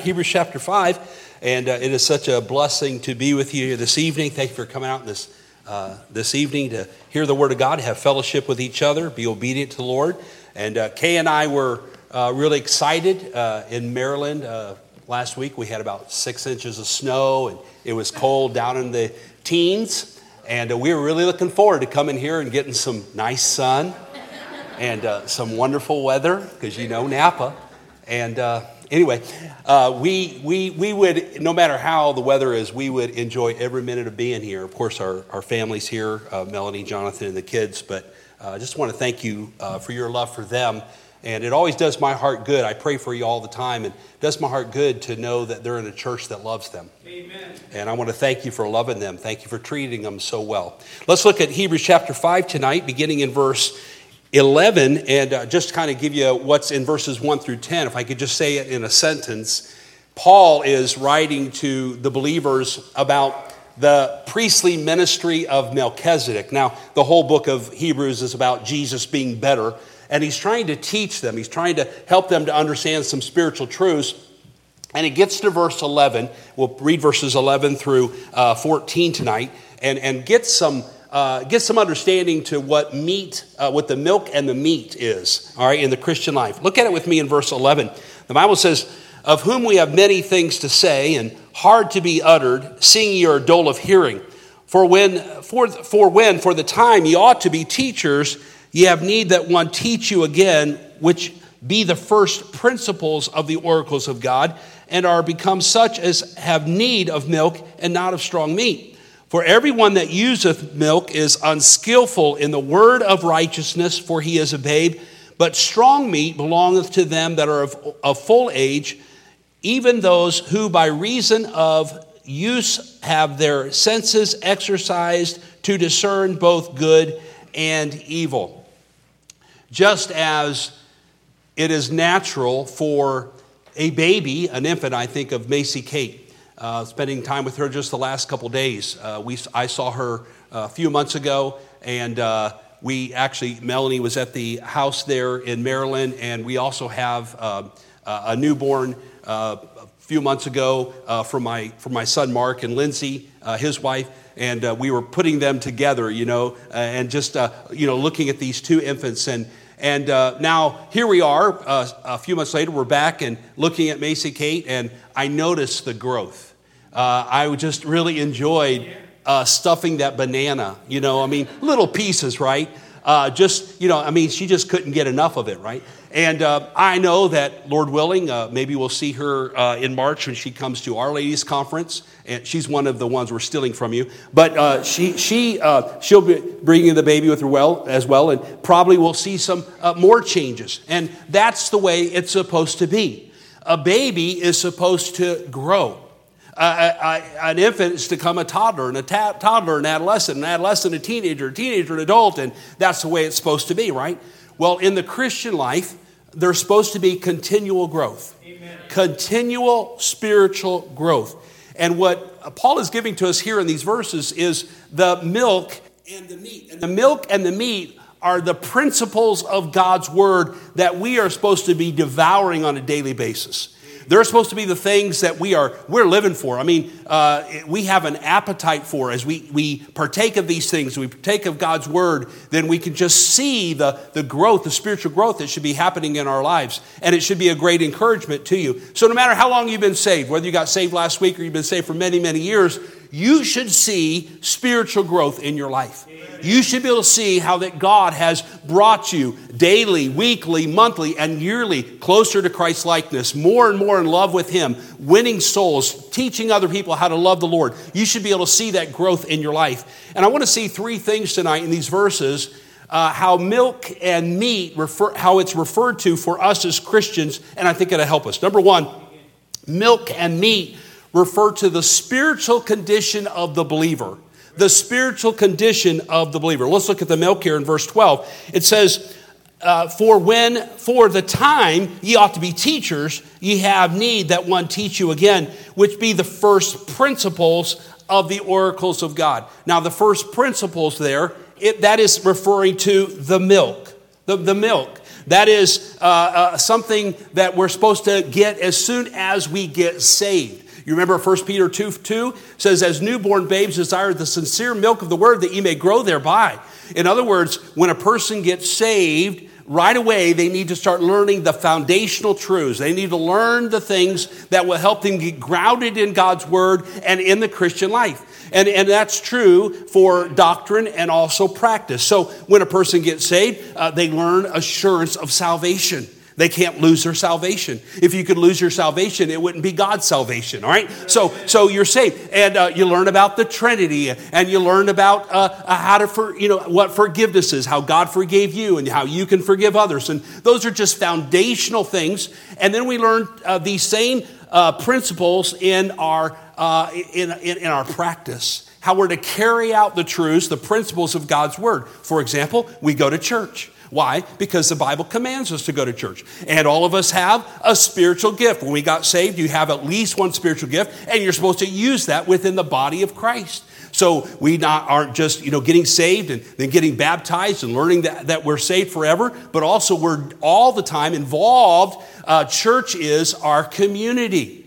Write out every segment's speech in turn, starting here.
Hebrews chapter 5, and uh, it is such a blessing to be with you this evening. Thank you for coming out this, uh, this evening to hear the Word of God, have fellowship with each other, be obedient to the Lord. And uh, Kay and I were uh, really excited uh, in Maryland. Uh, last week we had about six inches of snow, and it was cold down in the teens. And we were really looking forward to coming here and getting some nice sun and some wonderful weather, because you know Napa. And anyway, uh, we, we, we would, no matter how the weather is, we would enjoy every minute of being here. Of course, our, our family's here, uh, Melanie, Jonathan, and the kids, but uh, I just want to thank you uh, for your love for them. And it always does my heart good. I pray for you all the time, and it does my heart good to know that they're in a church that loves them. Amen. And I want to thank you for loving them. Thank you for treating them so well. Let's look at Hebrews chapter 5 tonight, beginning in verse 11, and uh, just kind of give you what's in verses 1 through 10, if I could just say it in a sentence. Paul is writing to the believers about the priestly ministry of Melchizedek. Now, the whole book of Hebrews is about Jesus being better, and he's trying to teach them, he's trying to help them to understand some spiritual truths. And it gets to verse 11. We'll read verses 11 through uh, 14 tonight and, and get some uh, get some understanding to what meat, uh, what the milk and the meat is, all right, in the Christian life. Look at it with me in verse 11. The Bible says, Of whom we have many things to say and hard to be uttered, seeing ye are dull of hearing. For when, for, for when, for the time ye ought to be teachers, ye have need that one teach you again, which be the first principles of the oracles of God, and are become such as have need of milk and not of strong meat. For everyone that useth milk is unskillful in the word of righteousness, for he is a babe. But strong meat belongeth to them that are of, of full age, even those who by reason of use have their senses exercised to discern both good and evil. Just as it is natural for a baby, an infant, I think of Macy Kate, uh, spending time with her just the last couple days. Uh, we, I saw her uh, a few months ago, and uh, we actually, Melanie was at the house there in Maryland, and we also have uh, a newborn a few months ago from, my, for my son Mark and Lindsay, his wife and uh, we were putting them together, you know, uh, and just, uh, you know, looking at these two infants. And, and now here we are, a few months later, we're back and looking at Macy Kate, and I noticed the growth uh, I just really enjoyed uh, stuffing that banana. You know, I mean, little pieces, right? Uh, just, you know, I mean, she just couldn't get enough of it, right? And uh, I know that, Lord willing, uh, maybe we'll see her uh, in March when she comes to Our Ladies Conference. And she's one of the ones we're stealing from you. But she, she, she'll be bringing the baby with her well as well, and probably we'll see some more changes. And that's the way it's supposed to be. A baby is supposed to grow an infant is to become a toddler, and a ta- toddler, an adolescent, an adolescent, a teenager, a teenager, an adult, and that's the way it's supposed to be, right? Well, in the Christian life, there's supposed to be continual growth, Amen. continual spiritual growth. And what Paul is giving to us here in these verses is the milk and the meat. And the milk and the meat are the principles of God's word that we are supposed to be devouring on a daily basis. They're supposed to be the things that we are we're living for. I mean, uh, we have an appetite for as we we partake of these things. We partake of God's word. Then we can just see the the growth, the spiritual growth that should be happening in our lives, and it should be a great encouragement to you. So no matter how long you've been saved, whether you got saved last week or you've been saved for many many years, you should see spiritual growth in your life you should be able to see how that God has brought you daily, weekly, monthly, and yearly closer to Christ's likeness, more and more in love with Him, winning souls, teaching other people how to love the Lord. You should be able to see that growth in your life. And I want to see three things tonight in these verses. Uh, how milk and meat refer, how it's referred to for us as Christians, and I think it'll help us. Number one, milk and meat refer to the spiritual condition of the believer the spiritual condition of the believer. Let's look at the milk here in verse 12. It says, uh, For when, for the time ye ought to be teachers, ye have need that one teach you again, which be the first principles of the oracles of God. Now, the first principles there, it, that is referring to the milk. The, the milk. That is uh, uh, something that we're supposed to get as soon as we get saved. You remember 1 Peter 2 2 says, As newborn babes desire the sincere milk of the word that ye may grow thereby. In other words, when a person gets saved, right away they need to start learning the foundational truths. They need to learn the things that will help them get grounded in God's word and in the Christian life. And, and that's true for doctrine and also practice. So when a person gets saved, uh, they learn assurance of salvation. They can't lose their salvation. If you could lose your salvation, it wouldn't be God's salvation, all right? So, so you're saved. And uh, you learn about the Trinity and you learn about uh, uh, how to, for, you know, what forgiveness is, how God forgave you and how you can forgive others. And those are just foundational things. And then we learn uh, these same uh, principles in our, uh, in, in, in our practice how we're to carry out the truths, the principles of God's Word. For example, we go to church. Why? Because the Bible commands us to go to church. And all of us have a spiritual gift. When we got saved, you have at least one spiritual gift, and you're supposed to use that within the body of Christ. So we not, aren't just you know getting saved and then getting baptized and learning that, that we're saved forever, but also we're all the time involved. Uh, church is our community.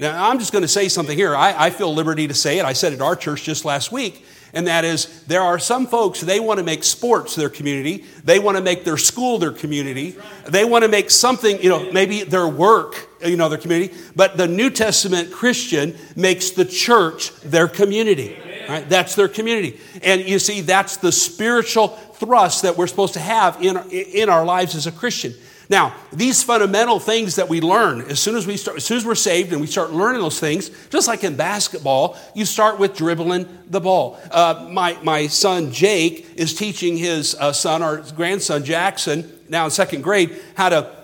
Now I'm just going to say something here. I, I feel liberty to say it. I said it at our church just last week and that is there are some folks they want to make sports their community. They want to make their school their community. They want to make something you know maybe their work you know their community. But the new testament christian makes the church their community right? That's their community. And you see that's the spiritual thrust that we're supposed to have in, in our lives as a christian now, these fundamental things that we learn, as soon as we start, as soon as we're saved and we start learning those things, just like in basketball, you start with dribbling the ball. Uh, my, my son Jake is teaching his uh, son, our grandson Jackson, now in second grade, how to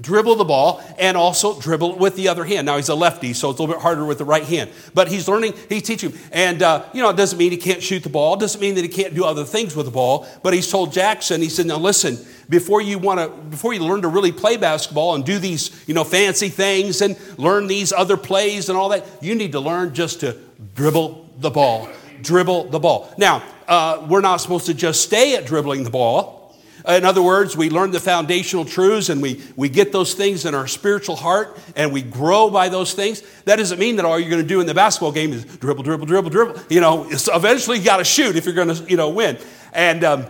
dribble the ball and also dribble it with the other hand. Now he's a lefty, so it's a little bit harder with the right hand. But he's learning, he's teaching. And, uh, you know, it doesn't mean he can't shoot the ball, it doesn't mean that he can't do other things with the ball. But he's told Jackson, he said, now listen, before you want to, before you learn to really play basketball and do these, you know, fancy things and learn these other plays and all that, you need to learn just to dribble the ball. Dribble the ball. Now, uh, we're not supposed to just stay at dribbling the ball. In other words, we learn the foundational truths and we, we get those things in our spiritual heart and we grow by those things. That doesn't mean that all you're going to do in the basketball game is dribble, dribble, dribble, dribble. You know, eventually you got to shoot if you're going to, you know, win. And um,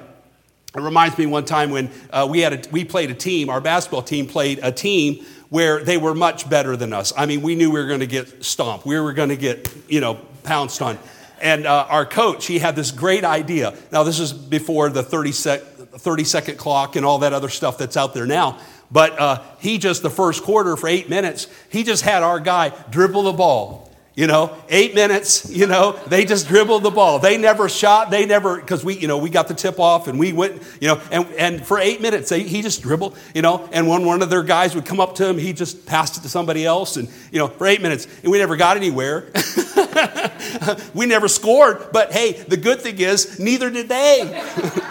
it reminds me one time when uh, we, had a, we played a team, our basketball team played a team where they were much better than us. I mean, we knew we were going to get stomped. We were going to get, you know, pounced on. And uh, our coach, he had this great idea. Now, this is before the 30 sec, 30 second clock and all that other stuff that's out there now. But uh, he just, the first quarter for eight minutes, he just had our guy dribble the ball. You know, eight minutes, you know, they just dribbled the ball. They never shot, they never, because we, you know, we got the tip off and we went, you know, and, and for eight minutes, they, he just dribbled, you know, and when one of their guys would come up to him, he just passed it to somebody else and, you know, for eight minutes, and we never got anywhere. we never scored, but hey, the good thing is, neither did they.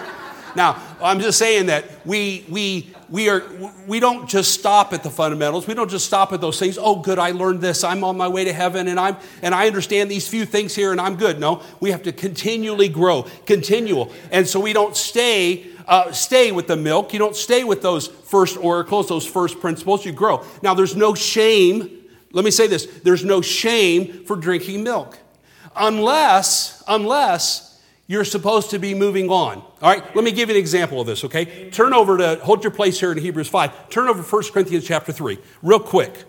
Now, I'm just saying that we, we, we, are, we don't just stop at the fundamentals. We don't just stop at those things. Oh, good, I learned this. I'm on my way to heaven and, I'm, and I understand these few things here and I'm good. No, we have to continually grow, continual. And so we don't stay, uh, stay with the milk. You don't stay with those first oracles, those first principles. You grow. Now, there's no shame. Let me say this there's no shame for drinking milk unless, unless you're supposed to be moving on. All right, let me give you an example of this, okay? Turn over to, hold your place here in Hebrews 5. Turn over 1 Corinthians chapter 3, real quick.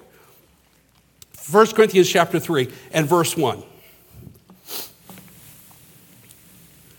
1 Corinthians chapter 3 and verse 1.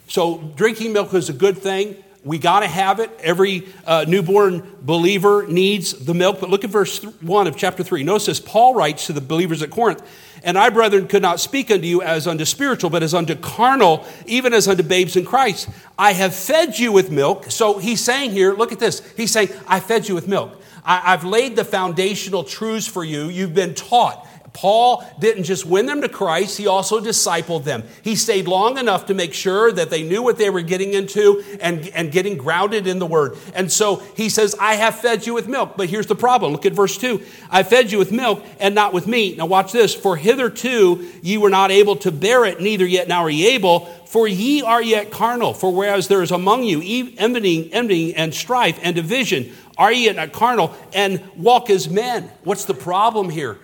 So, drinking milk is a good thing. We got to have it. Every uh, newborn believer needs the milk. But look at verse 1 of chapter 3. Notice this Paul writes to the believers at Corinth and I, brethren, could not speak unto you as unto spiritual, but as unto carnal, even as unto babes in Christ. I have fed you with milk. So he's saying here, look at this. He's saying, I fed you with milk. I, have laid the foundational truths for you. You've been taught. Paul didn't just win them to Christ, he also discipled them. He stayed long enough to make sure that they knew what they were getting into and, and getting grounded in the word. And so he says, I have fed you with milk. But here's the problem. Look at verse 2. I fed you with milk and not with meat. Now watch this. For hitherto ye were not able to bear it, neither yet now are ye able. For ye are yet carnal. For whereas there is among you envying, envying and strife and division, Are ye not carnal and walk as men? What's the problem here?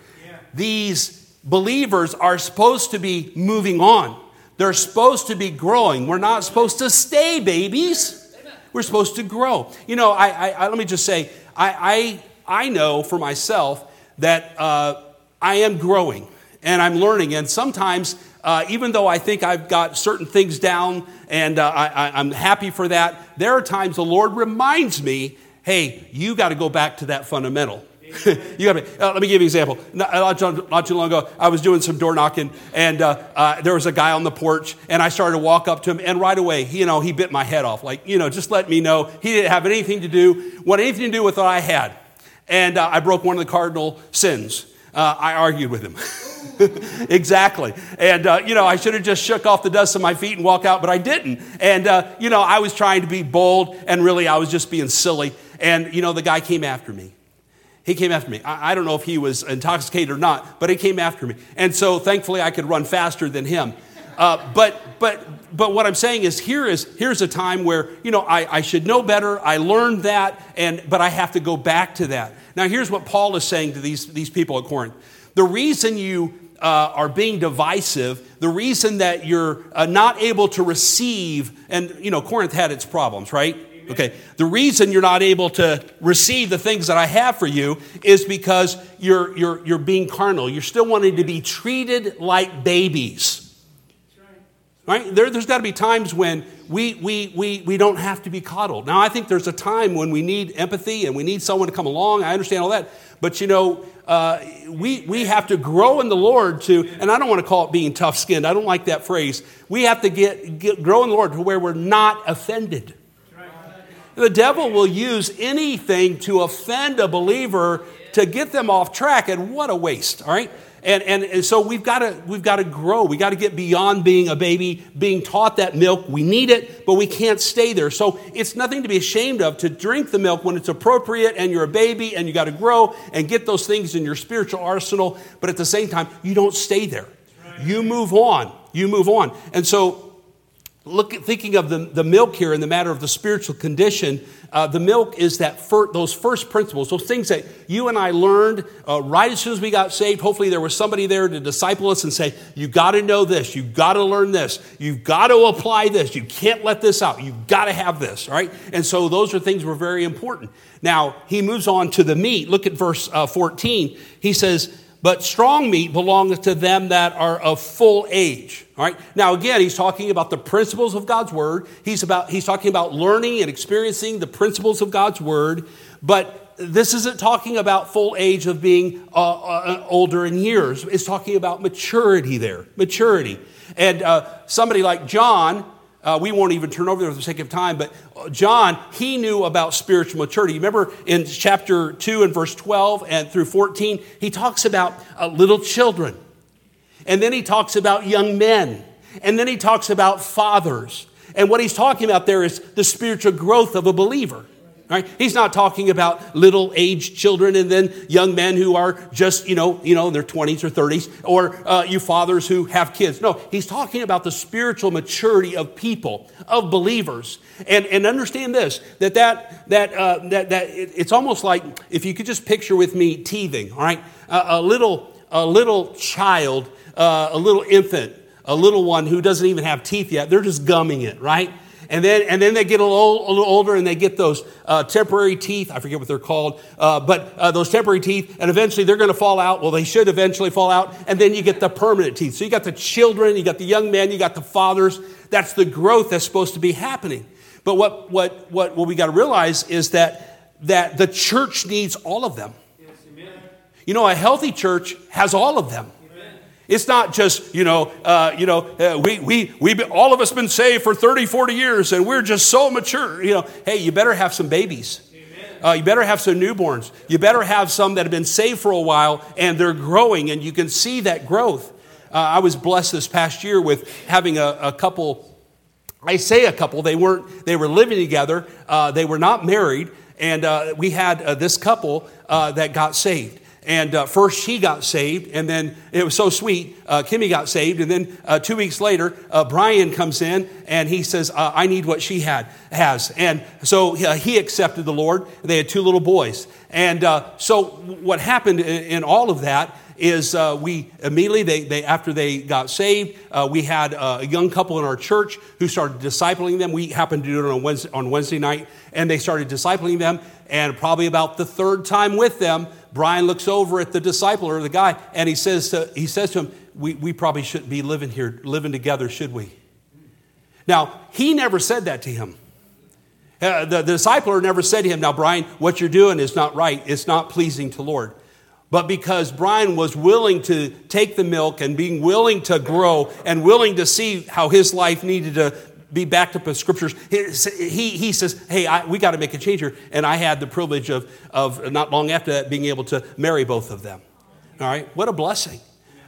These believers are supposed to be moving on. They're supposed to be growing. We're not supposed to stay babies. We're supposed to grow. You know, I, I, I let me just say, I, I, I know for myself that uh, I am growing and I'm learning. And sometimes, uh, even though I think I've got certain things down and uh, I, I'm happy for that, there are times the Lord reminds me, hey, you got to go back to that fundamental. you got to, uh, let me give you an example. Not, not, too long ago, I was doing some door knocking, and uh, uh, there was a guy on the porch, and I started to walk up to him, and right away, he, you know, he bit my head off. Like, you know, just let me know. He didn't have anything to do, want anything to do with what I had. And uh, I broke one of the cardinal sins. Uh, I argued with him. exactly. And, uh, you know, I should have just shook off the dust of my feet and walked out, but I didn't. And, uh, you know, I was trying to be bold, and really I was just being silly. And, you know, the guy came after me. He came after me. I, I don't know if he was intoxicated or not, but he came after me. And so thankfully I could run faster than him. Uh, but, but, but what I'm saying is, here is here's a time where you know I, I should know better. I learned that, and but I have to go back to that. Now, here's what Paul is saying to these, these people at Corinth. The reason you uh, are being divisive, the reason that you're uh, not able to receive, and you know, Corinth had its problems, right? Okay, the reason you're not able to receive the things that I have for you is because you're, you're, you're being carnal. You're still wanting to be treated like babies. Right? There, has got to be times when we, we, we, we don't have to be coddled. Now, I think there's a time when we need empathy and we need someone to come along. I understand all that. But, you know, uh, we, we have to grow in the Lord to, and I don't want to call it being tough skinned. I don't like that phrase. We have to get, get, grow in the Lord to where we're not offended. The devil will use anything to offend a believer to get them off track, and what a waste, all right? And, and, and so we've got to we've got to grow. We got to get beyond being a baby, being taught that milk. We need it, but we can't stay there. So it's nothing to be ashamed of to drink the milk when it's appropriate and you're a baby and you got to grow and get those things in your spiritual arsenal. But at the same time, you don't stay there. You move on. You move on. And so Look, thinking of the, the milk here in the matter of the spiritual condition, uh, the milk is that fir- those first principles, those things that you and I learned uh, right as soon as we got saved. Hopefully, there was somebody there to disciple us and say, You got to know this, you got to learn this, you've got to apply this, you can't let this out, you've got to have this, right? And so, those are things were very important. Now, he moves on to the meat. Look at verse uh, 14. He says, but strong meat belongs to them that are of full age. All right. Now, again, he's talking about the principles of God's word. He's about he's talking about learning and experiencing the principles of God's word. But this isn't talking about full age of being uh, uh, older in years. It's talking about maturity there, maturity. And uh, somebody like John, uh, we won't even turn over there for the sake of time, but uh, John, he knew about spiritual maturity. Remember in chapter 2 and verse 12 and through 14, he talks about uh, little children. And then he talks about young men. And then he talks about fathers. And what he's talking about there is the spiritual growth of a believer. Right? He's not talking about little aged children and then young men who are just, you know, you know, in their 20s or 30s, or uh, you fathers who have kids. No, he's talking about the spiritual maturity of people, of believers. And, and understand this, that, that, that, uh, that, that it, it's almost like if you could just picture with me teething, all right? a little, a little child, uh, a little infant, a little one who doesn't even have teeth yet, they're just gumming it, right? And then, and then they get a little, a little older and they get those uh, temporary teeth. I forget what they're called, uh, but uh, those temporary teeth, and eventually they're going to fall out. Well, they should eventually fall out. And then you get the permanent teeth. So you got the children, you got the young men, you got the fathers. That's the growth that's supposed to be happening. But what, what, what, what we got to realize is that, that the church needs all of them. Yes, you know, a healthy church has all of them. It's not just, you know, uh, you know, uh, we, we, we, all of us been saved for 30, 40 years and we're just so mature. You know, hey, you better have some babies. Uh, you better have some newborns. You better have some that have been saved for a while and they're growing and you can see that growth. Uh, I was blessed this past year with having a, a couple I say a couple, they weren't, they were living together, uh, they were not married, and uh, we had uh, this couple uh, that got saved. And uh, first she got saved, and then it was so sweet. Uh, Kimmy got saved, and then uh, two weeks later, uh, Brian comes in and he says, uh, "I need what she had has." And so uh, he accepted the Lord. They had two little boys, and so what happened in, in all of that is uh, we immediately they, they after they got saved uh, we had a young couple in our church who started discipling them we happened to do it on wednesday, on wednesday night and they started discipling them and probably about the third time with them brian looks over at the discipler the guy and he says to, he says to him we, we probably shouldn't be living here living together should we? Now he never said that to him. Uh, the, the discipler never said to him now brian what you're doing is not right. It's not pleasing to lord. But because Brian was willing to take the milk and being willing to grow and willing to see how his life needed to be backed up with scriptures, he, he says, Hey, I, we got to make a change here. And I had the privilege of, of not long after that being able to marry both of them. All right, what a blessing.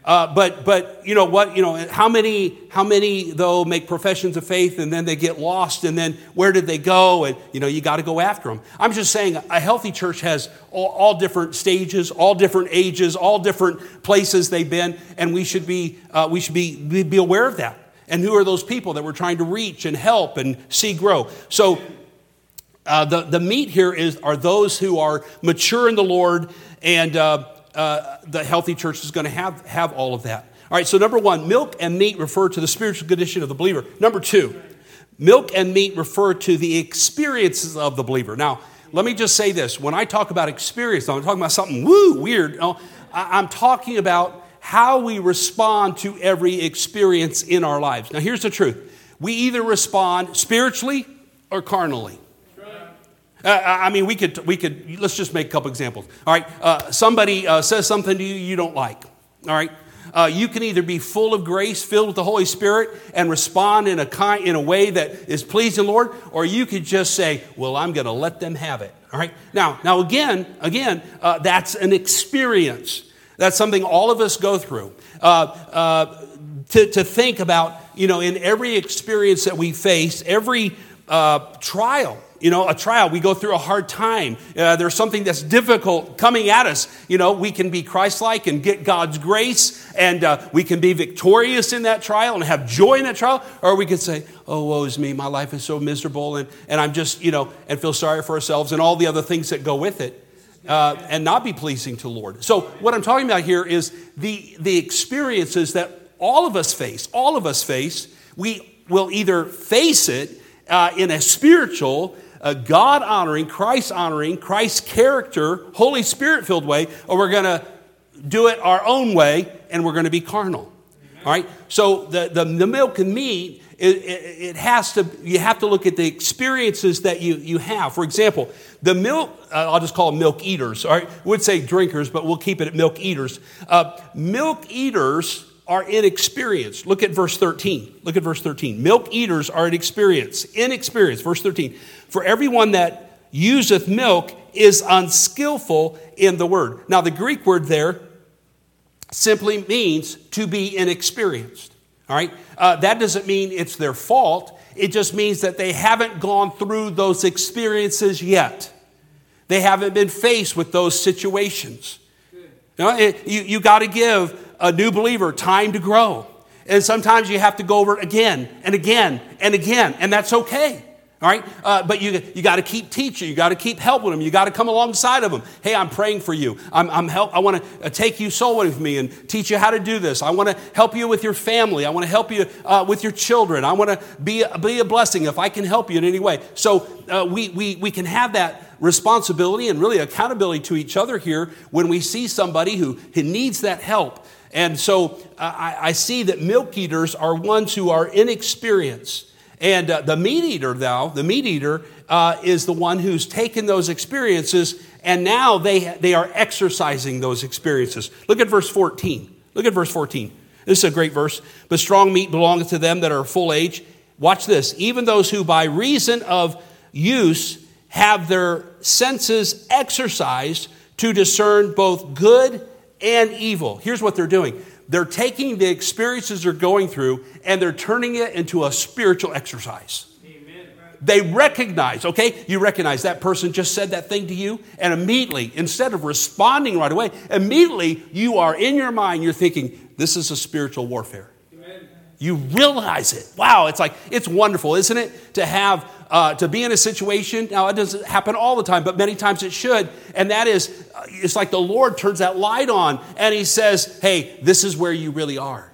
Uh, but but you know what you know how many how many though make professions of faith and then they get lost and then where did they go and you know you got to go after them. I'm just saying a healthy church has all, all, different stages, all different ages, all different places they've been, and we should be uh, we should be be aware of that. And who are those people that we're trying to reach and help and see grow? So. Uh, the, the meat here is are those who are mature in the Lord and uh, uh, the healthy church is going to have, have all of that. All right, so number one, milk and meat refer to the spiritual condition of the believer. Number two, milk and meat refer to the experiences of the believer. Now, let me just say this. When I talk about experience, I'm talking about something woo, weird. I'm talking about how we respond to every experience in our lives. Now, here's the truth we either respond spiritually or carnally. Uh, I mean, we could, we could, let's just make a couple examples. All right, uh, somebody uh, says something to you you don't like. All right, uh, you can either be full of grace, filled with the Holy Spirit, and respond in a, kind, in a way that is pleasing Lord, or you could just say, well, I'm going to let them have it. All right, now, now again, again, uh, that's an experience. That's something all of us go through. Uh, to, to think about, you know, in every experience that we face, every trial, you know, a trial, we go through a hard time. Uh, there's something that's difficult coming at us. You know, we can be Christ like and get God's grace, and uh, we can be victorious in that trial and have joy in that trial, or we could say, Oh, woe is me, my life is so miserable, and, and I'm just, you know, and feel sorry for ourselves and all the other things that go with it. Uh, and not be pleasing to the Lord. So, what I'm talking about here is the, the experiences that all of us face, all of us face. We will either face it uh, in a spiritual a God honoring, Christ honoring, Christ character, Holy Spirit filled way, or we're going to do it our own way and we're going to be carnal. All right? So the, the, the milk and meat, it, it, has to, you have to look at the experiences that you, you have. For example, the milk, uh, I'll just call them milk eaters. All right? We would say drinkers, but we'll keep it at milk eaters. Uh, milk eaters are inexperienced. Look at verse 13. Look at verse 13. Milk eaters are inexperienced. Inexperienced. Verse 13. For everyone that useth milk is unskillful in the word. Now, the Greek word there simply means to be inexperienced. All right? Uh, that doesn't mean it's their fault. It just means that they haven't gone through those experiences yet. They haven't been faced with those situations. You, know, it, you, you got to give a new believer time to grow. And sometimes you have to go over it again and again and again, and that's okay. All right? Uh, but you, you got to keep teaching. You got to keep helping them. You got to come alongside of them. Hey, I'm praying for you. I'm, I'm help, I want to uh, take you soul with me and teach you how to do this. I want to help you with your family. I want to help you uh, with your children. I want to be, be a blessing if I can help you in any way. So uh, we, we, we can have that responsibility and really accountability to each other here when we see somebody who, who needs that help. And so uh, I, I see that milk eaters are ones who are inexperienced and uh, the meat eater, though, the meat eater uh, is the one who's taken those experiences and now they, they are exercising those experiences. Look at verse 14. Look at verse 14. This is a great verse. But strong meat belongeth to them that are full age. Watch this. Even those who by reason of use have their senses exercised to discern both good and evil. Here's what they're doing they're taking the experiences they're going through and they're turning it into a spiritual exercise. they recognize, okay, you recognize that person just said that thing to you, and immediately, instead of responding right away, immediately you are in your mind, you're thinking, this is a spiritual warfare. You realize it. Wow, it's like, it's wonderful, isn't it? To have, uh, to be in a situation. Now, it doesn't happen all the time, but many times it should. And that is, uh, it's like the Lord turns that light on and He says, hey, this is where you really are.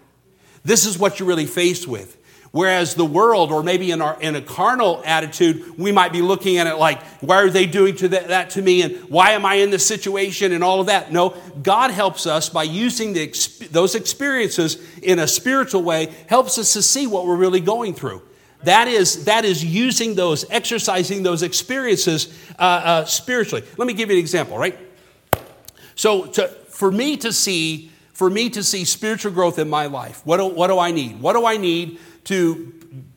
This is what you're really faced with. Whereas the world, or maybe in, our, in a carnal attitude, we might be looking at it like, why are they doing to that, that, to me? And why am I in this situation and all of that? No, God helps us by using the, those experiences in a spiritual way, helps us to see what we're really going through. That is, that is using those, exercising those experiences uh, uh, spiritually. Let me give you an example, right? So, to, for me to see, for me to see spiritual growth in my life, what do, what do I need? What do I need to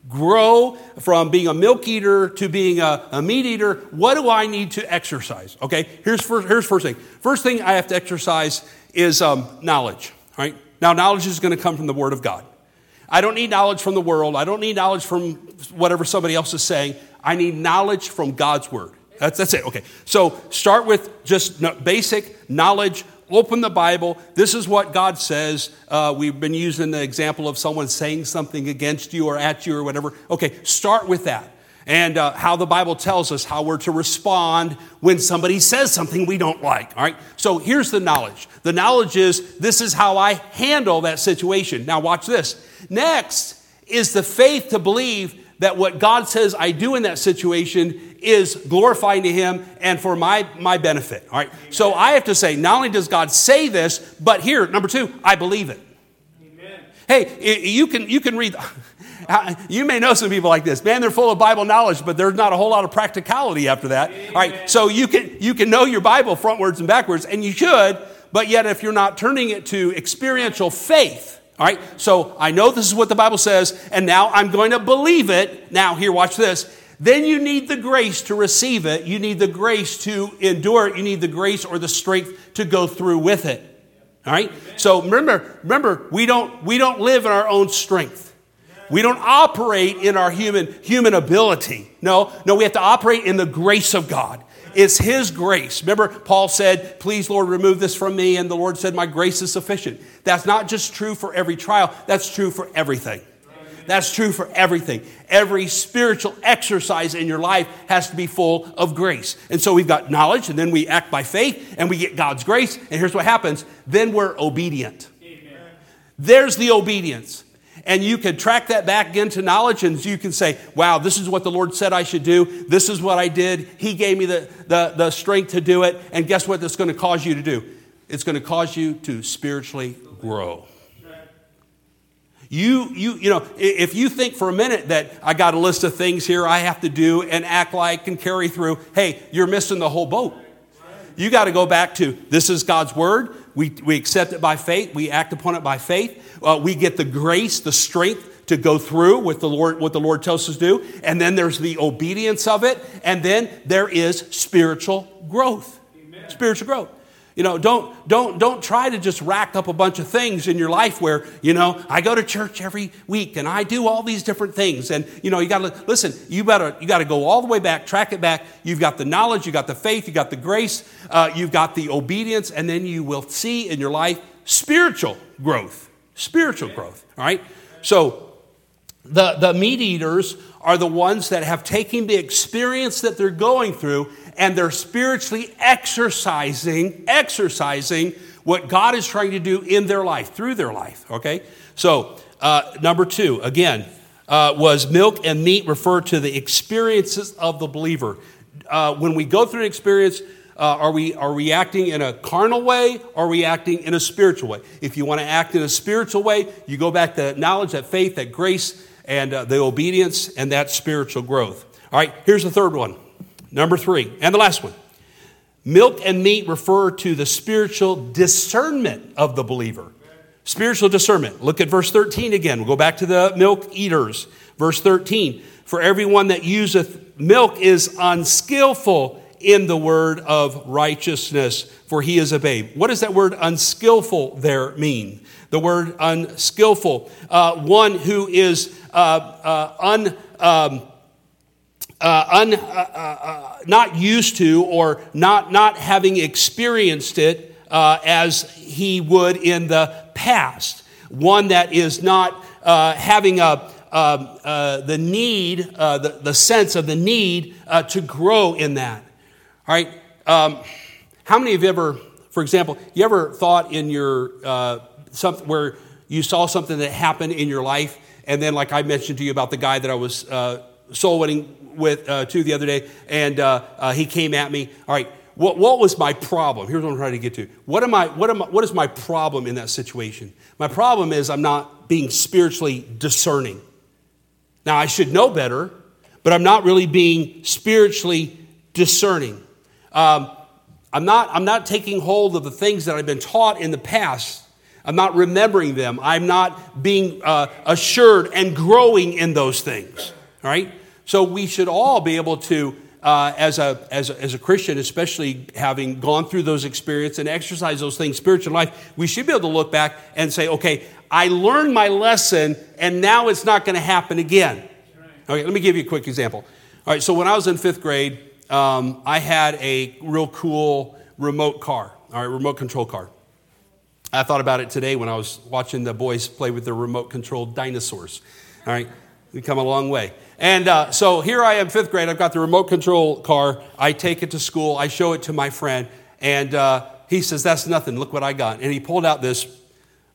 grow from being a milk eater to being a, a, meat eater, what do I need to exercise? Okay, here's first, here's first thing. First thing I have to exercise is um, knowledge, right? Now, knowledge is going to come from the Word of God. I don't need knowledge from the world. I don't need knowledge from whatever somebody else is saying. I need knowledge from God's Word. That's, that's it. Okay. So start with just basic knowledge open the Bible. This is what God says. Uh, we've been using the example of someone saying something against you or at you or whatever. Okay, start with that. And uh, how the Bible tells us how we're to respond when somebody says something we don't like. All right? So here's the knowledge the knowledge is this is how I handle that situation. Now, watch this. Next is the faith to believe that what God says I do in that situation is glorifying to Him and for my, my benefit. All right. So I have to say, not only does God say this, but here, number two, I believe it. Amen. Hey, you can, you can read. You may know some people like this. Man, they're full of Bible knowledge, but there's not a whole lot of practicality after that. Amen. All right, so you can you can know your Bible frontwards and backwards, and you should, but yet if you're not turning it to experiential faith, all right, so I know this is what the Bible says, and now I'm going to believe it. Now, here, watch this. Then you need the grace to receive it. You need the grace to endure it. You need the grace or the strength to go through with it. All right? So remember, remember, we don't, we don't live in our own strength. We don't operate in our human, human ability. No, no, we have to operate in the grace of God. It's His grace. Remember, Paul said, Please, Lord, remove this from me. And the Lord said, My grace is sufficient. That's not just true for every trial, that's true for everything. That's true for everything. Every spiritual exercise in your life has to be full of grace. And so we've got knowledge, and then we act by faith, and we get God's grace. And here's what happens then we're obedient. Amen. There's the obedience. And you can track that back into knowledge and you can say, wow, this is what the Lord said I should do. This is what I did. He gave me the, the, the strength to do it. And guess what that's going to cause you to do? It's going to cause you to spiritually grow. You, you, you know, if you think for a minute that I got a list of things here I have to do and act like and carry through, hey, you're missing the whole boat. You got to go back to this is God's word. We, we accept it by faith. We act upon it by faith. Uh, we get the grace, the strength to go through with the Lord, what the Lord tells us to do. And then there's the obedience of it. And then there is spiritual growth. Amen. Spiritual growth. You know, don't, don't, don't try to just rack up a bunch of things in your life where, you know, I go to church every week and I do all these different things. And, you know, you got to, listen, you better, you got to go all the way back, track it back. You've got the knowledge, you've got the faith, you've got the grace, uh, you've got the obedience, and then you will see in your life spiritual growth. Spiritual growth, all right? So, the, the meat eaters are the ones that have taken the experience that they're going through and they're spiritually exercising, exercising what God is trying to do in their life, through their life. Okay? So, uh, number two, again, uh, was milk and meat refer to the experiences of the believer. Uh, when we go through an experience, uh, are, we, are we acting in a carnal way or are we acting in a spiritual way? If you want to act in a spiritual way, you go back to knowledge, that faith, that grace, and uh, the obedience, and that spiritual growth. All right, here's the third one Number three, and the last one milk and meat refer to the spiritual discernment of the believer. Spiritual discernment. Look at verse 13 again. We'll go back to the milk eaters. Verse 13 For everyone that useth milk is unskillful in the word of righteousness, for he is a babe. What does that word unskillful there mean? The word unskillful, uh, one who is un. Um, uh, un, uh, uh, uh, not used to or not, not having experienced it uh, as he would in the past. One that is not uh, having a, um, the need, the, the sense of the need to grow in that. All right. Um, how many of you ever, for example, you ever thought in your something where you saw something that happened in your life, and then, like I mentioned to you about the guy that I was soul winning with uh, to the other day, and uh, uh, he came at me. All right, what, what was my problem? Here's what I'm trying to get to. What am I? What am I, What is my problem in that situation? My problem is I'm not being spiritually discerning. Now I should know better, but I'm not really being spiritually discerning. Um, I'm not. I'm not taking hold of the things that I've been taught in the past. I'm not remembering them. I'm not being uh, assured and growing in those things. All right. So we should all be able to, uh, as, a, as, a, as a Christian, especially having gone through those experiences and exercise those things, spiritual life, we should be able to look back and say, okay, I learned my lesson and now it's not going to happen again. Okay, let me give you a quick example. All right, so when I was in fifth grade, um, I had a real cool remote car, all right, remote control car. I thought about it today when I was watching the boys play with their remote controlled dinosaurs. All right, we've come a long way. And uh, so here I am, fifth grade. I've got the remote control car. I take it to school. I show it to my friend. And uh, he says, That's nothing. Look what I got. And he pulled out this,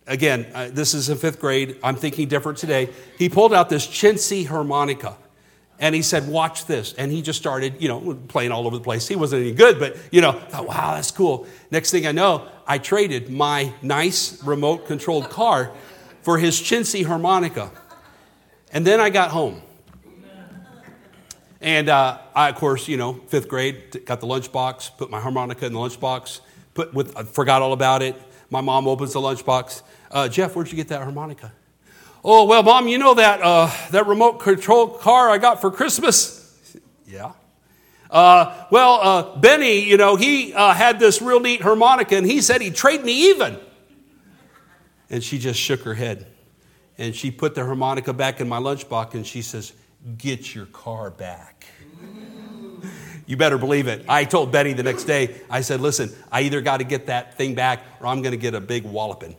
again, uh, this is in fifth grade. I'm thinking different today. He pulled out this chintzy harmonica. And he said, Watch this. And he just started, you know, playing all over the place. He wasn't any good, but, you know, thought, wow, that's cool. Next thing I know, I traded my nice remote controlled car for his chintzy harmonica. And then I got home. And uh, I, of course, you know, fifth grade, got the lunchbox, put my harmonica in the lunchbox, put with, I forgot all about it. My mom opens the lunchbox. Uh, Jeff, where'd you get that harmonica? Oh, well, mom, you know that, uh, that remote control car I got for Christmas? yeah. Uh, well, uh, Benny, you know, he uh, had this real neat harmonica and he said he'd trade me even. And she just shook her head. And she put the harmonica back in my lunchbox and she says, get your car back. You better believe it. I told Betty the next day, I said, listen, I either got to get that thing back or I'm going to get a big walloping.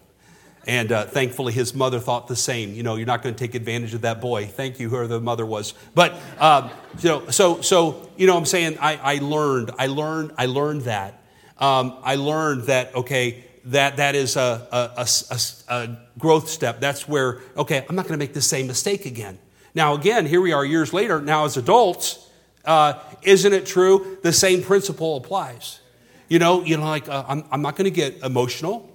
And uh, thankfully, his mother thought the same. You know, you're not going to take advantage of that boy. Thank you, whoever the mother was. But, um, you know, so, so, you know, I'm saying I, I learned, I learned, I learned that. Um, I learned that, okay, that, that is a, a, a, a growth step. That's where, okay, I'm not going to make the same mistake again. Now, again, here we are years later, now as adults, uh, isn't it true? The same principle applies. You know, you know, like uh, I'm, I'm not going to get emotional.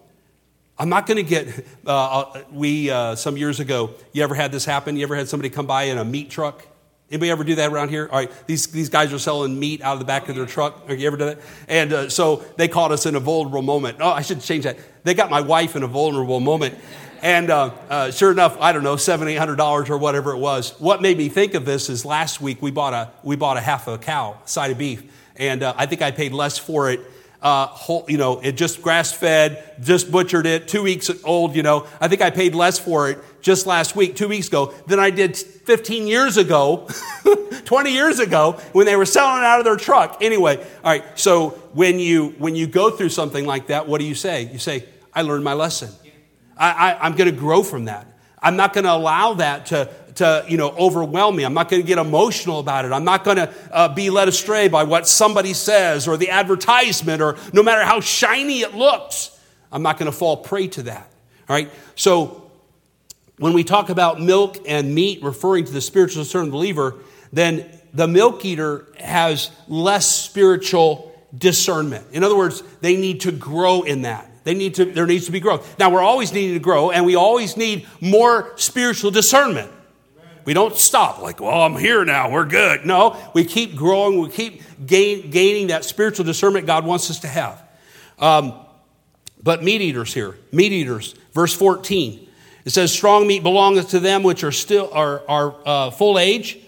I'm not going to get. Uh, uh, we uh, some years ago, you ever had this happen? You ever had somebody come by in a meat truck? Anybody ever do that around here? All right, these, these guys are selling meat out of the back of their truck. Have you ever done that? And uh, so they caught us in a vulnerable moment. Oh, I should change that. They got my wife in a vulnerable moment. And uh, uh, sure enough, I don't know, seven, eight hundred dollars or whatever it was. What made me think of this is last week we bought a we bought a half a cow, side of beef, and uh, I think I paid less for it. Uh, whole, you know, it just grass fed, just butchered it, two weeks old. You know, I think I paid less for it just last week, two weeks ago, than I did 15 years ago, 20 years ago when they were selling it out of their truck. Anyway, all right. So when you when you go through something like that, what do you say? You say, "I learned my lesson." I, am going to grow from that. I'm not going to allow that to, to you know, overwhelm me. I'm not going to get emotional about it. I'm not going to uh, be led astray by what somebody says or the advertisement or no matter how shiny it looks. I'm not going to fall prey to that. All right? So when we talk about milk and meat referring to the spiritual discerned believer, then the milk eater has less spiritual discernment. In other words, they need to grow in that. They need to, there needs to be growth. Now, we're always needing to grow, and we always need more spiritual discernment. We don't stop like, well, I'm here now, we're good. No, we keep growing, we keep gain, gaining that spiritual discernment God wants us to have. Um, but meat eaters here, meat eaters, verse 14. It says, strong meat belongeth to them which are still are, are uh, full age,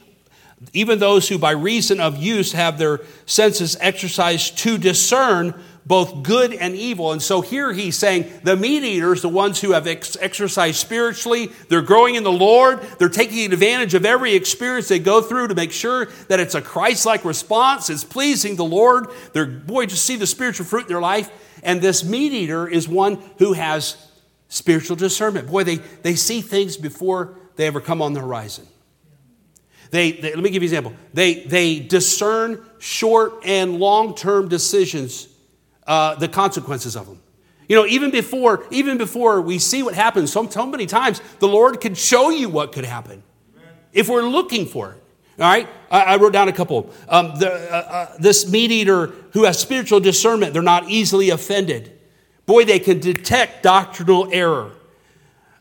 even those who by reason of use have their senses exercised to discern both good and evil. And so here he's saying the meat eaters, the ones who have ex- exercised spiritually, they're growing in the Lord, they're taking advantage of every experience they go through to make sure that it's a Christ like response, it's pleasing the Lord. They're, boy, just see the spiritual fruit in their life. And this meat eater is one who has spiritual discernment. Boy, they, they see things before they ever come on the horizon. They, they, let me give you an example. They, they discern short and long term decisions, uh, the consequences of them. You know, even before, even before we see what happens, so, so many times the Lord could show you what could happen if we're looking for it. All right, I, I wrote down a couple. Um, the, uh, uh, this meat eater who has spiritual discernment, they're not easily offended. Boy, they can detect doctrinal error.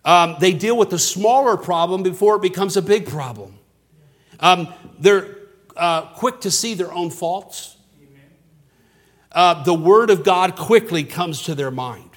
Um, they deal with the smaller problem before it becomes a big problem. Um, they're uh, quick to see their own faults. Uh, the word of God quickly comes to their mind.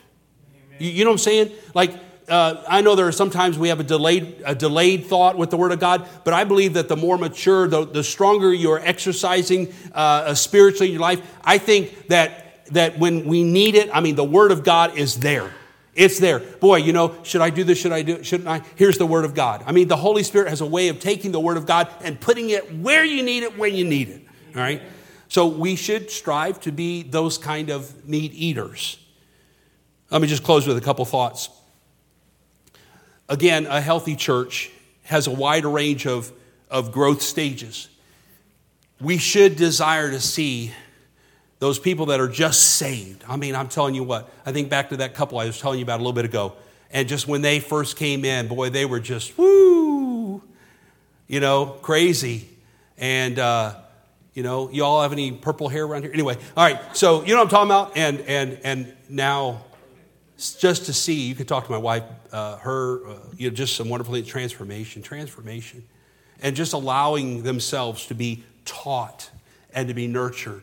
You, you, know what I'm saying? Like, uh, I know there are sometimes we have a delayed, a delayed thought with the Word of God, but I believe that the more mature, the, the stronger you're exercising uh, spiritually in your life, I think that, that when we need it, I mean, the Word of God is there. It's there. Boy, you know, should I do this? Should I do it? Shouldn't I? Here's the Word of God. I mean, the Holy Spirit has a way of taking the Word of God and putting it where you need it when you need it. All right? So we should strive to be those kind of meat eaters. Let me just close with a couple thoughts. Again, a healthy church has a wide range of, of growth stages. We should desire to see those people that are just saved. I mean, I'm telling you what, I think back to that couple I was telling you about a little bit ago. And just when they first came in, boy, they were just, woo, you know, crazy. And, uh, you know, you all have any purple hair around here? Anyway, all right, so you know what I'm talking about? And, and, and now, just to see, you could talk to my wife, uh, her, uh, you know, just some wonderful transformation, transformation, and just allowing themselves to be taught and to be nurtured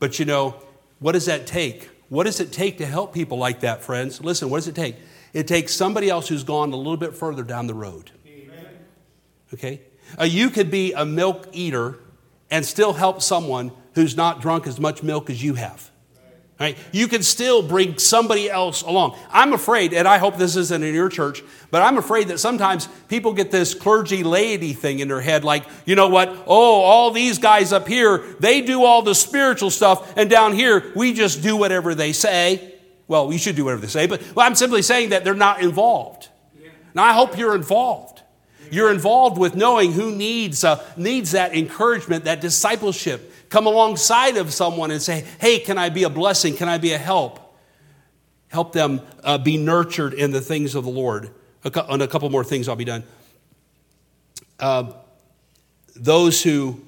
but you know, what does that take? What does it take to help people like that, friends? Listen, what does it take? It takes somebody else who's gone a little bit further down the road. Amen. Okay? Uh, you could be a milk eater and still help someone who's not drunk as much milk as you have. Right? You can still bring somebody else along. I'm afraid, and I hope this isn't in your church, but I'm afraid that sometimes people get this clergy laity thing in their head like, you know what? Oh, all these guys up here, they do all the spiritual stuff, and down here, we just do whatever they say. Well, we should do whatever they say, but well, I'm simply saying that they're not involved. Now, I hope you're involved. You're involved with knowing who needs, uh, needs that encouragement, that discipleship come alongside of someone and say, hey, can I be a blessing? Can I be a help? Help them uh, be nurtured in the things of the Lord. A, and a couple more things, I'll be done. Uh, those who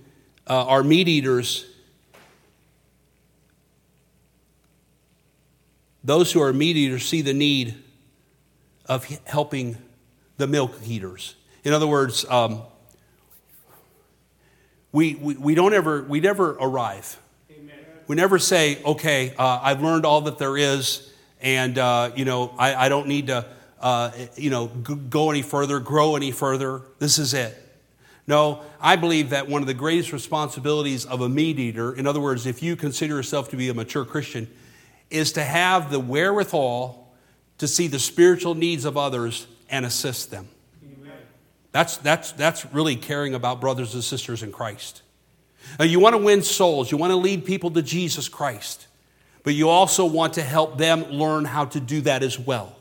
uh, are meat eaters, those who are meat eaters see the need of helping the milk eaters. In other words, um, we, we, we don't ever, we never arrive. Amen. We never say, okay, uh, I've learned all that there is, and, uh, you know, I, I don't need to, uh, you know, go any further, grow any further. This is it. No, I believe that one of the greatest responsibilities of a meat eater, in other words, if you consider yourself to be a mature Christian, is to have the wherewithal to see the spiritual needs of others and assist them. That's, that's, that's really caring about brothers and sisters in Christ. Now, you want to win souls, you want to lead people to Jesus Christ, but you also want to help them learn how to do that as well.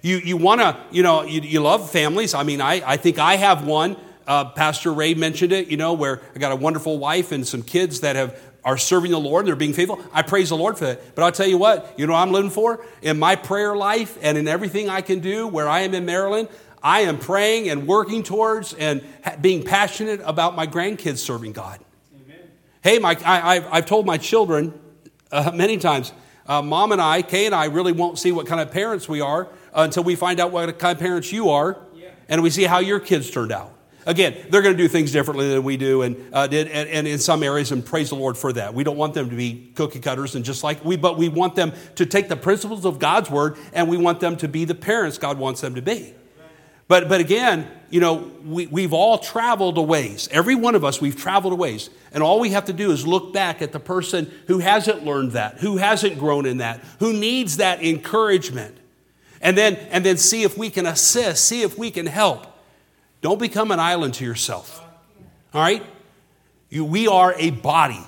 You, you want to, you know, you, you love families. I mean, I, I think I have one. Uh, Pastor Ray mentioned it, you know, where I got a wonderful wife and some kids that have are serving the Lord, and they're being faithful. I praise the Lord for that. But I'll tell you what, you know I'm living for? In my prayer life and in everything I can do where I am in Maryland, I am praying and working towards and being passionate about my grandkids serving God. Amen. Hey, Mike, I, have told my children uh, many times, uh, mom and I, Kay and I, really won't see what kind of parents we are until we find out what kind of parents you are yeah. and we see how your kids turned out. Again, they're going to do things differently than we do, and uh, did, and, and, in some areas, and praise the Lord for that. We don't want them to be cookie cutters and just like we, but we want them to take the principles of God's word, and we want them to be the parents God wants them to be. But, but again, you know, we, we've all traveled a ways. Every one of us, we've traveled a ways. And all we have to do is look back at the person who hasn't learned that, who hasn't grown in that, who needs that encouragement. And then, and then see if we can assist, see if we can help. Don't become an island to yourself. All right? You, we are a body.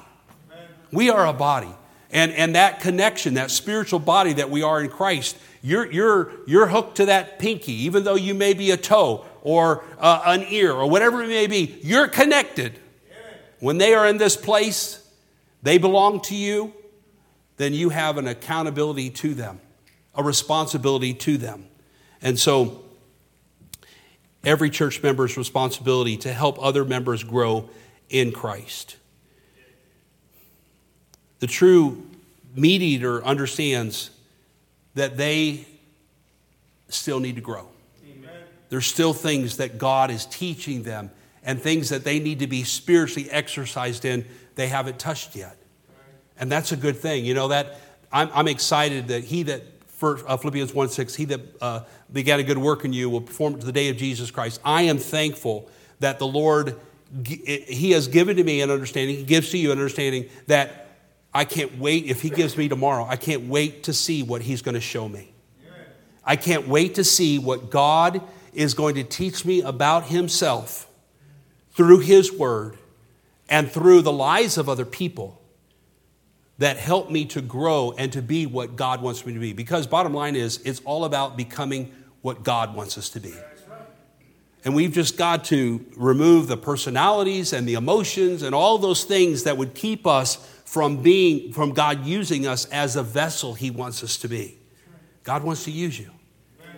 We are a body. And, and that connection, that spiritual body that we are in Christ, you're, you're, you're hooked to that pinky, even though you may be a toe or uh, an ear or whatever it may be. You're connected. When they are in this place, they belong to you, then you have an accountability to them, a responsibility to them. And so, every church member's responsibility to help other members grow in Christ. The true meat eater understands that they still need to grow. Amen. There's still things that God is teaching them and things that they need to be spiritually exercised in they haven't touched yet. And that's a good thing. You know, that I'm, I'm excited that he that, uh, Philippians 1 6, he that uh, began a good work in you will perform it to the day of Jesus Christ. I am thankful that the Lord, he has given to me an understanding, he gives to you an understanding that I can't wait, if he gives me tomorrow, I can't wait to see what he's going to show me. I can't wait to see what God is going to teach me about himself through his word and through the lives of other people that help me to grow and to be what God wants me to be. Because, bottom line is, it's all about becoming what God wants us to be. And we've just got to remove the personalities and the emotions and all those things that would keep us from being from God using us as a vessel he wants us to be. God wants to use you.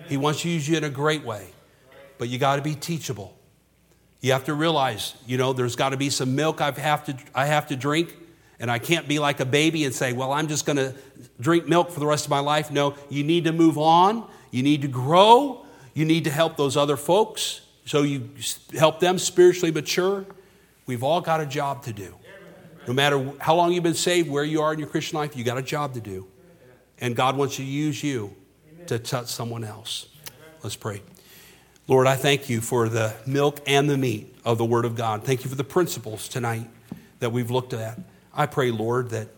He wants to use you in a great way. But you got to be teachable. You have to realize, you know, there's got to be some milk I have to I have to drink and I can't be like a baby and say, "Well, I'm just going to drink milk for the rest of my life." No, you need to move on. You need to grow. You need to help those other folks so you help them spiritually mature. We've all got a job to do. No matter how long you've been saved, where you are in your Christian life, you got a job to do. And God wants to use you to touch someone else. Let's pray. Lord, I thank you for the milk and the meat of the Word of God. Thank you for the principles tonight that we've looked at. I pray, Lord, that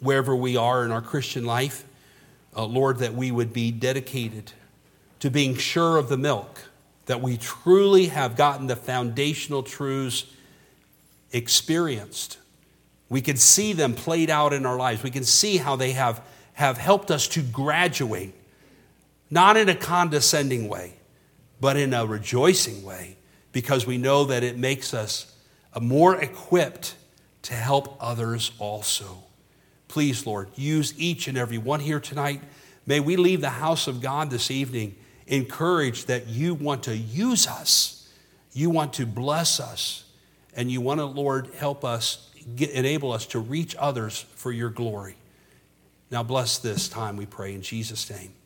wherever we are in our Christian life, uh, Lord, that we would be dedicated to being sure of the milk, that we truly have gotten the foundational truths experienced. We can see them played out in our lives. We can see how they have, have helped us to graduate, not in a condescending way, but in a rejoicing way, because we know that it makes us uh, more equipped to help others also. Please, Lord, use each and every one here tonight. May we leave the house of God this evening encouraged that you want to use us, you want to bless us and you want to, Lord, help us, get, enable us to reach others for your glory. Now, bless this time, we pray in Jesus' name.